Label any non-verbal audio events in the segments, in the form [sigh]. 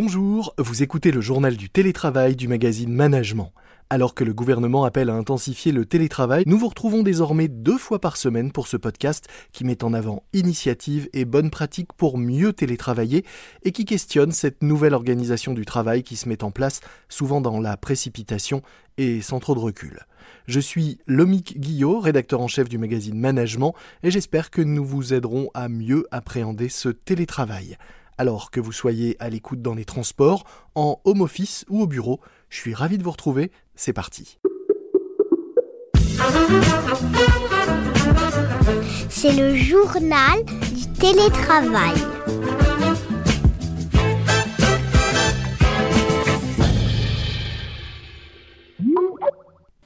Bonjour, vous écoutez le journal du télétravail du magazine Management. Alors que le gouvernement appelle à intensifier le télétravail, nous vous retrouvons désormais deux fois par semaine pour ce podcast qui met en avant initiatives et bonnes pratiques pour mieux télétravailler et qui questionne cette nouvelle organisation du travail qui se met en place souvent dans la précipitation et sans trop de recul. Je suis Lomic Guillot, rédacteur en chef du magazine Management, et j'espère que nous vous aiderons à mieux appréhender ce télétravail. Alors que vous soyez à l'écoute dans les transports, en home office ou au bureau, je suis ravi de vous retrouver. C'est parti. C'est le journal du télétravail.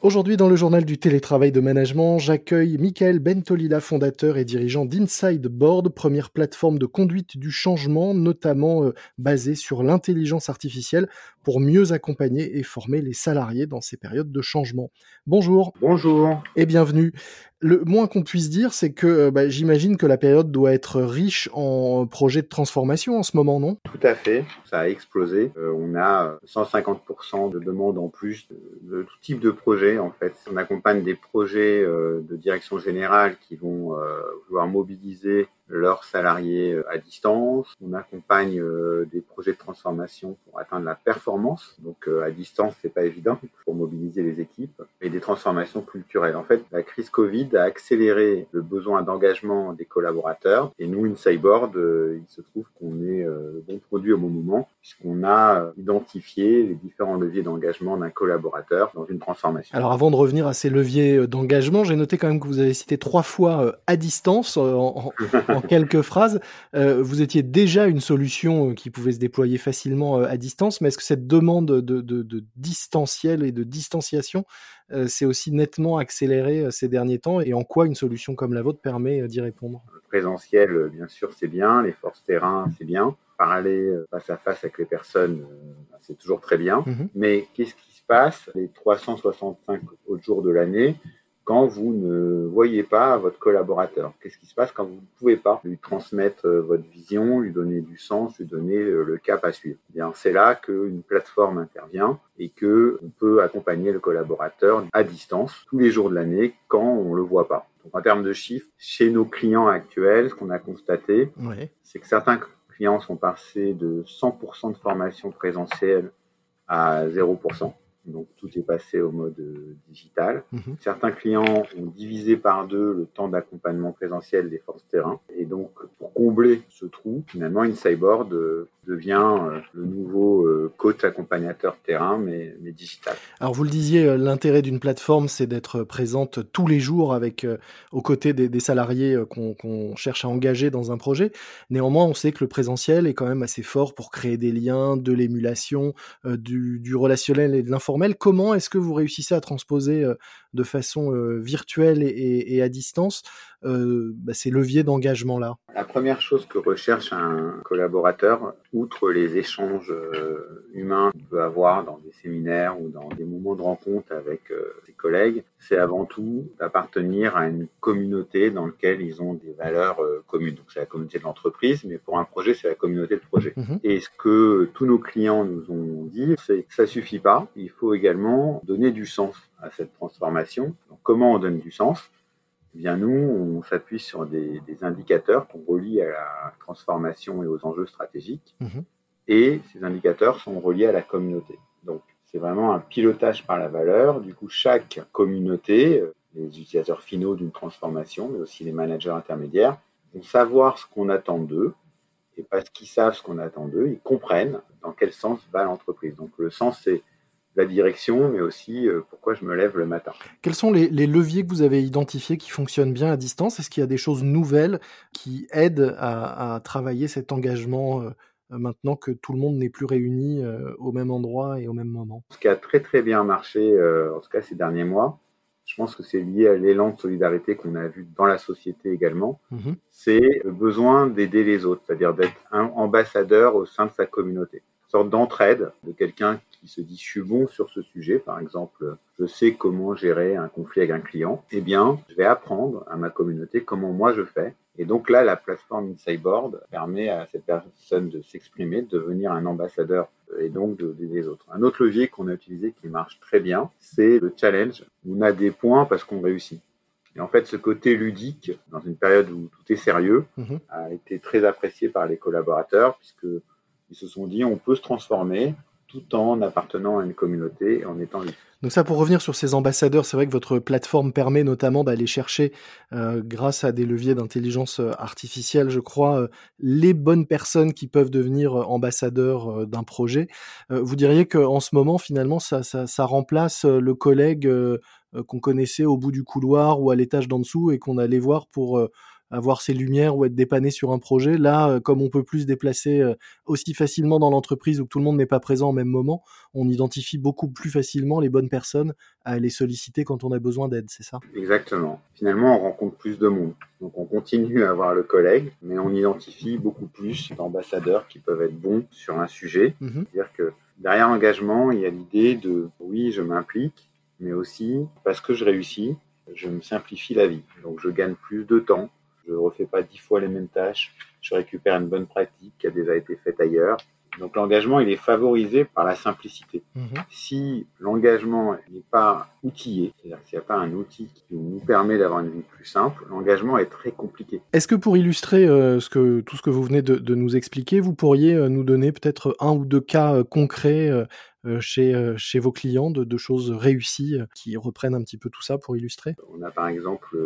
Aujourd'hui, dans le journal du télétravail de management, j'accueille Michael Bentolila, fondateur et dirigeant d'Inside Board, première plateforme de conduite du changement, notamment euh, basée sur l'intelligence artificielle pour mieux accompagner et former les salariés dans ces périodes de changement. Bonjour. Bonjour. Et bienvenue. Le moins qu'on puisse dire, c'est que euh, bah, j'imagine que la période doit être riche en projets de transformation en ce moment, non? Tout à fait, ça a explosé. Euh, on a 150% de demandes en plus de, tout type de projets. En fait, on accompagne des projets euh, de direction générale qui vont vouloir mobiliser leurs salariés à distance. On accompagne des projets de transformation pour atteindre la performance. Donc à distance, c'est pas évident pour mobiliser les équipes et des transformations culturelles. En fait, la crise Covid à accélérer le besoin d'engagement des collaborateurs. Et nous, InSideBoard, euh, il se trouve qu'on est euh, le bon produit au bon moment, puisqu'on a euh, identifié les différents leviers d'engagement d'un collaborateur dans une transformation. Alors avant de revenir à ces leviers d'engagement, j'ai noté quand même que vous avez cité trois fois à distance en, [laughs] quelques phrases. vous étiez déjà une solution qui pouvait se déployer facilement à distance, mais est-ce que cette demande de, de, de distanciel et de distanciation s'est aussi nettement accélérée ces derniers temps et en quoi une solution comme la vôtre permet euh, d'y répondre? Le présentiel, euh, bien sûr, c'est bien. Les forces terrain, c'est bien. Parler euh, face à face avec les personnes, c'est toujours très bien. Mhm. Mais qu'est-ce qui se passe? Les 365 autres jours de l'année quand vous ne voyez pas votre collaborateur Qu'est-ce qui se passe quand vous ne pouvez pas lui transmettre votre vision, lui donner du sens, lui donner le cap à suivre? Eh Bien, c'est là qu'une plateforme intervient et que on peut accompagner le collaborateur à distance tous les jours de l'année quand on le voit pas. Donc, en termes de chiffres, chez nos clients actuels, ce qu'on a constaté, c'est que certains clients sont passés de 100% de formation présentielle à 0%. Donc tout est passé au mode euh, digital. Mhm. Certains clients ont divisé par deux le temps d'accompagnement présentiel des forces terrain. Et donc pour combler ce trou, finalement, InSideBoard euh, devient euh, le nouveau coach accompagnateur terrain, mais, mais digital. Alors vous le disiez, l'intérêt d'une plateforme, c'est d'être présente tous les jours avec aux côtés des, salariés qu'on cherche à engager dans un projet. Néanmoins, on sait que le présentiel est quand même assez fort pour créer des liens, de l'émulation, du, du relationnel et de l'information Comment est-ce que vous réussissez à transposer euh, de façon euh, virtuelle et, à distance euh, bah, ces leviers d'engagement-là La première chose que recherche un collaborateur, outre les échanges humains qu'il peut avoir dans des séminaires ou dans des moments de rencontre avec ses collègues, c'est avant tout d'appartenir à une communauté dans laquelle ils ont des valeurs communes. Donc c'est la communauté de l'entreprise, mais pour un projet, c'est la communauté de projet. Mmh et ce que tous nos clients nous ont dit, c'est que ça suffit pas. Il faut également donner du sens à cette transformation. comment on donne du sens? Eh bien, nous, on s'appuie sur des, indicateurs qu'on relie à la transformation et aux enjeux stratégiques. Mhm. Et ces indicateurs sont reliés à la communauté. Donc, c'est vraiment un pilotage par la valeur. Du coup, chaque communauté, euh, les utilisateurs finaux d'une transformation, mais aussi les managers intermédiaires, vont savoir ce qu'on attend d'eux. Et parce qu'ils savent ce qu'on attend d'eux, ils comprennent dans quel sens va l'entreprise. Donc, le sens, c'est la direction, mais aussi euh, pourquoi je me lève le matin. Quels sont les, leviers que vous avez identifiés qui fonctionnent bien à distance? Est-ce qu'il y a des choses nouvelles qui aident à, travailler cet engagement euh, maintenant que tout le monde n'est plus réuni euh, au même endroit et au même moment? Ce qui a très très bien marché, en tout cas ces derniers mois, je pense que c'est lié à l'élan de solidarité qu'on a vu dans la société également, mmh c'est le besoin d'aider les autres, c'est-à-dire d'être un ambassadeur au sein de sa communauté sorte d'entraide de quelqu'un qui se dit je suis bon sur ce sujet, par exemple, je sais comment gérer un conflit avec un client, eh bien, je vais apprendre à ma communauté comment moi je fais. Et donc là, la plateforme Insideboard permet à cette personne de s'exprimer, de devenir un ambassadeur et donc d'aider les autres. Un autre levier qu'on a utilisé qui marche très bien, c'est le challenge. On a des points parce qu'on réussit. Et en fait, ce côté ludique, dans une période où tout est sérieux, mhm. a été très apprécié par les collaborateurs, puisqu'ils se sont dit on peut se transformer tout en appartenant à une communauté et en étant libre. Donc ça, pour revenir sur ces ambassadeurs, c'est vrai que votre plateforme permet notamment d'aller chercher, euh, grâce à des leviers d'intelligence euh, artificielle, je crois, euh, les bonnes personnes qui peuvent devenir ambassadeurs d'un projet. vous diriez qu'en ce moment, finalement, ça, ça remplace le collègue qu'on connaissait au bout du couloir ou à l'étage d'en dessous et qu'on allait voir pour avoir ses lumières ou être dépanné sur un projet. Là, euh, comme on peut plus se déplacer euh, aussi facilement dans l'entreprise où tout le monde n'est pas présent au même moment, on identifie beaucoup plus facilement les bonnes personnes à les solliciter quand on a besoin d'aide, c'est ça? Exactement. Finalement, on rencontre plus de monde. Donc on continue à avoir le collègue, mais on identifie beaucoup plus d'ambassadeurs qui peuvent être bons sur un sujet. Mhm. C'est-à-dire que derrière l'engagement, il y a l'idée de oui, je m'implique, mais aussi parce que je réussis, je me simplifie la vie. Donc je gagne plus de temps, je ne refais pas dix fois les mêmes tâches, je récupère une bonne pratique qui a déjà été faite ailleurs. Donc l'engagement, il est favorisé par la simplicité. Mhm. Si l'engagement n'est pas outillé, c'est-à-dire s'il n'y a pas un outil qui nous permet d'avoir une vie plus simple, l'engagement est très compliqué. Est-ce que pour illustrer euh, ce que, tout ce que vous venez de, nous expliquer, vous pourriez euh, nous donner peut-être un ou deux cas euh, concrets chez, euh, chez vos clients, de, choses réussies euh, qui reprennent un petit peu tout ça pour illustrer? On a par exemple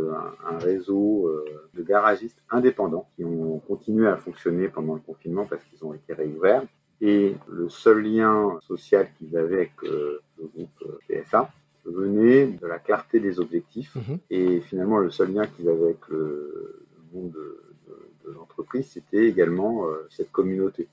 un, réseau de garagistes indépendants qui ont continué à fonctionner pendant le confinement parce qu'ils ont été réouverts. Et le seul lien social qu'ils avaient avec le groupe PSA venait de la clarté des objectifs. Mmh Et finalement, le seul lien qu'ils avaient avec le, monde de, l'entreprise, c'était également cette communauté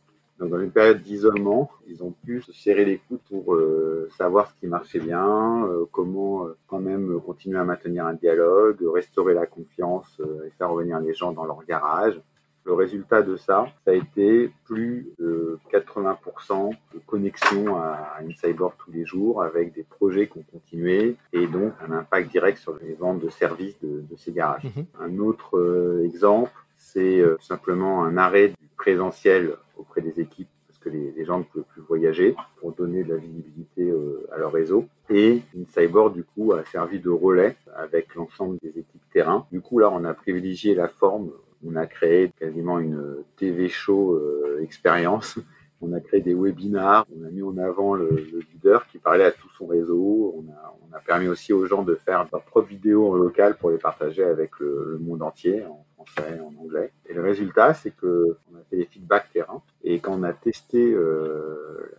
dans une période d'isolement, ils ont pu se serrer les coudes pour euh, savoir ce qui marchait bien, euh, comment euh, quand même continuer à maintenir un dialogue, restaurer la confiance et faire revenir les gens dans leur garage. Le résultat de ça, ça a été plus de 80% de connexion à Insideboard tous les jours avec des projets qui ont continué et donc un impact direct sur les ventes de services de, ces garages. Mhm. Un autre exemple, c'est simplement un arrêt du présentiel des équipes parce que les, gens ne pouvaient plus voyager pour donner de la visibilité euh, à leur réseau. Et une cyborg, du coup, a servi de relais avec l'ensemble des équipes terrain. Du coup, là, on a privilégié la forme. On a créé quasiment une TV show euh, expérience. On a créé des webinars, on a mis en avant le, leader qui parlait à tout son réseau. On a, on a, permis aussi aux gens de faire leurs propres vidéos en local pour les partager avec le, le monde entier, en français, en anglais. Et le résultat, c'est que on a fait des feedbacks terrain et quand on a testé euh,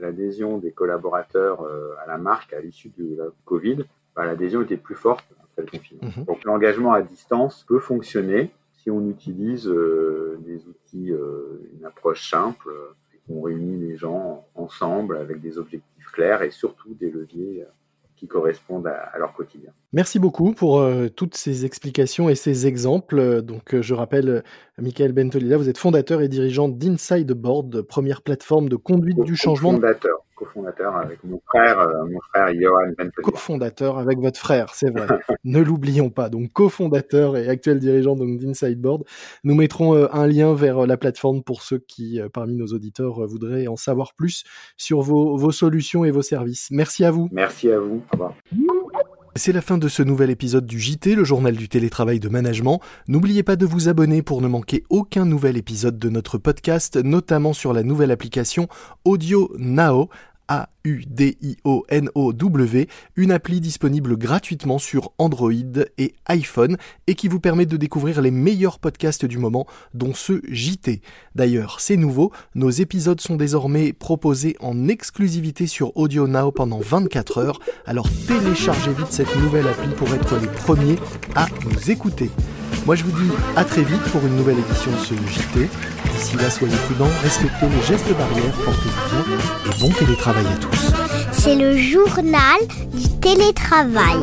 l'adhésion des collaborateurs euh, à la marque à l'issue de la Covid, bah, l'adhésion était plus forte après le confinement. Mhm. Donc l'engagement à distance peut fonctionner si on utilise euh, des outils, une approche simple, et qu'on réunit les gens ensemble avec des objectifs clairs et surtout des leviers qui correspondent à, leur quotidien. Merci beaucoup pour euh, toutes ces explications et ces exemples. Donc, euh, je rappelle, euh, Michael Bentolila, vous êtes fondateur et dirigeant d'Inside Board, première plateforme de conduite du changement. Fondateur cofondateur avec mon frère, euh, mon frère Johan Cofondateur avec votre frère, c'est vrai. [laughs] ne l'oublions pas. Donc cofondateur et actuel dirigeant d'Inside Board. Nous mettrons euh, un lien vers euh, la plateforme pour ceux qui, parmi nos auditeurs, voudraient en savoir plus sur vos, vos solutions et vos services. Merci à vous. Merci à vous. Au revoir. C'est la fin de ce nouvel épisode du JT, le journal du télétravail de management. N'oubliez pas de vous abonner pour ne manquer aucun nouvel épisode de notre podcast, notamment sur la nouvelle application Audio Now a-U-D-I-O-N-O-W, une appli disponible gratuitement sur Android et iPhone et qui vous permet de découvrir les meilleurs podcasts du moment, dont ceux JT. D'ailleurs, c'est nouveau, nos épisodes sont désormais proposés en exclusivité sur Audio Now pendant 24 heures, alors téléchargez vite cette nouvelle appli pour être les premiers à nous écouter. Moi je vous dis à très vite pour une nouvelle édition de ce JT. D'ici là, soyez prudents, respectez les gestes barrières, portez-vous bien et bon télétravail à tous. C'est le journal du télétravail.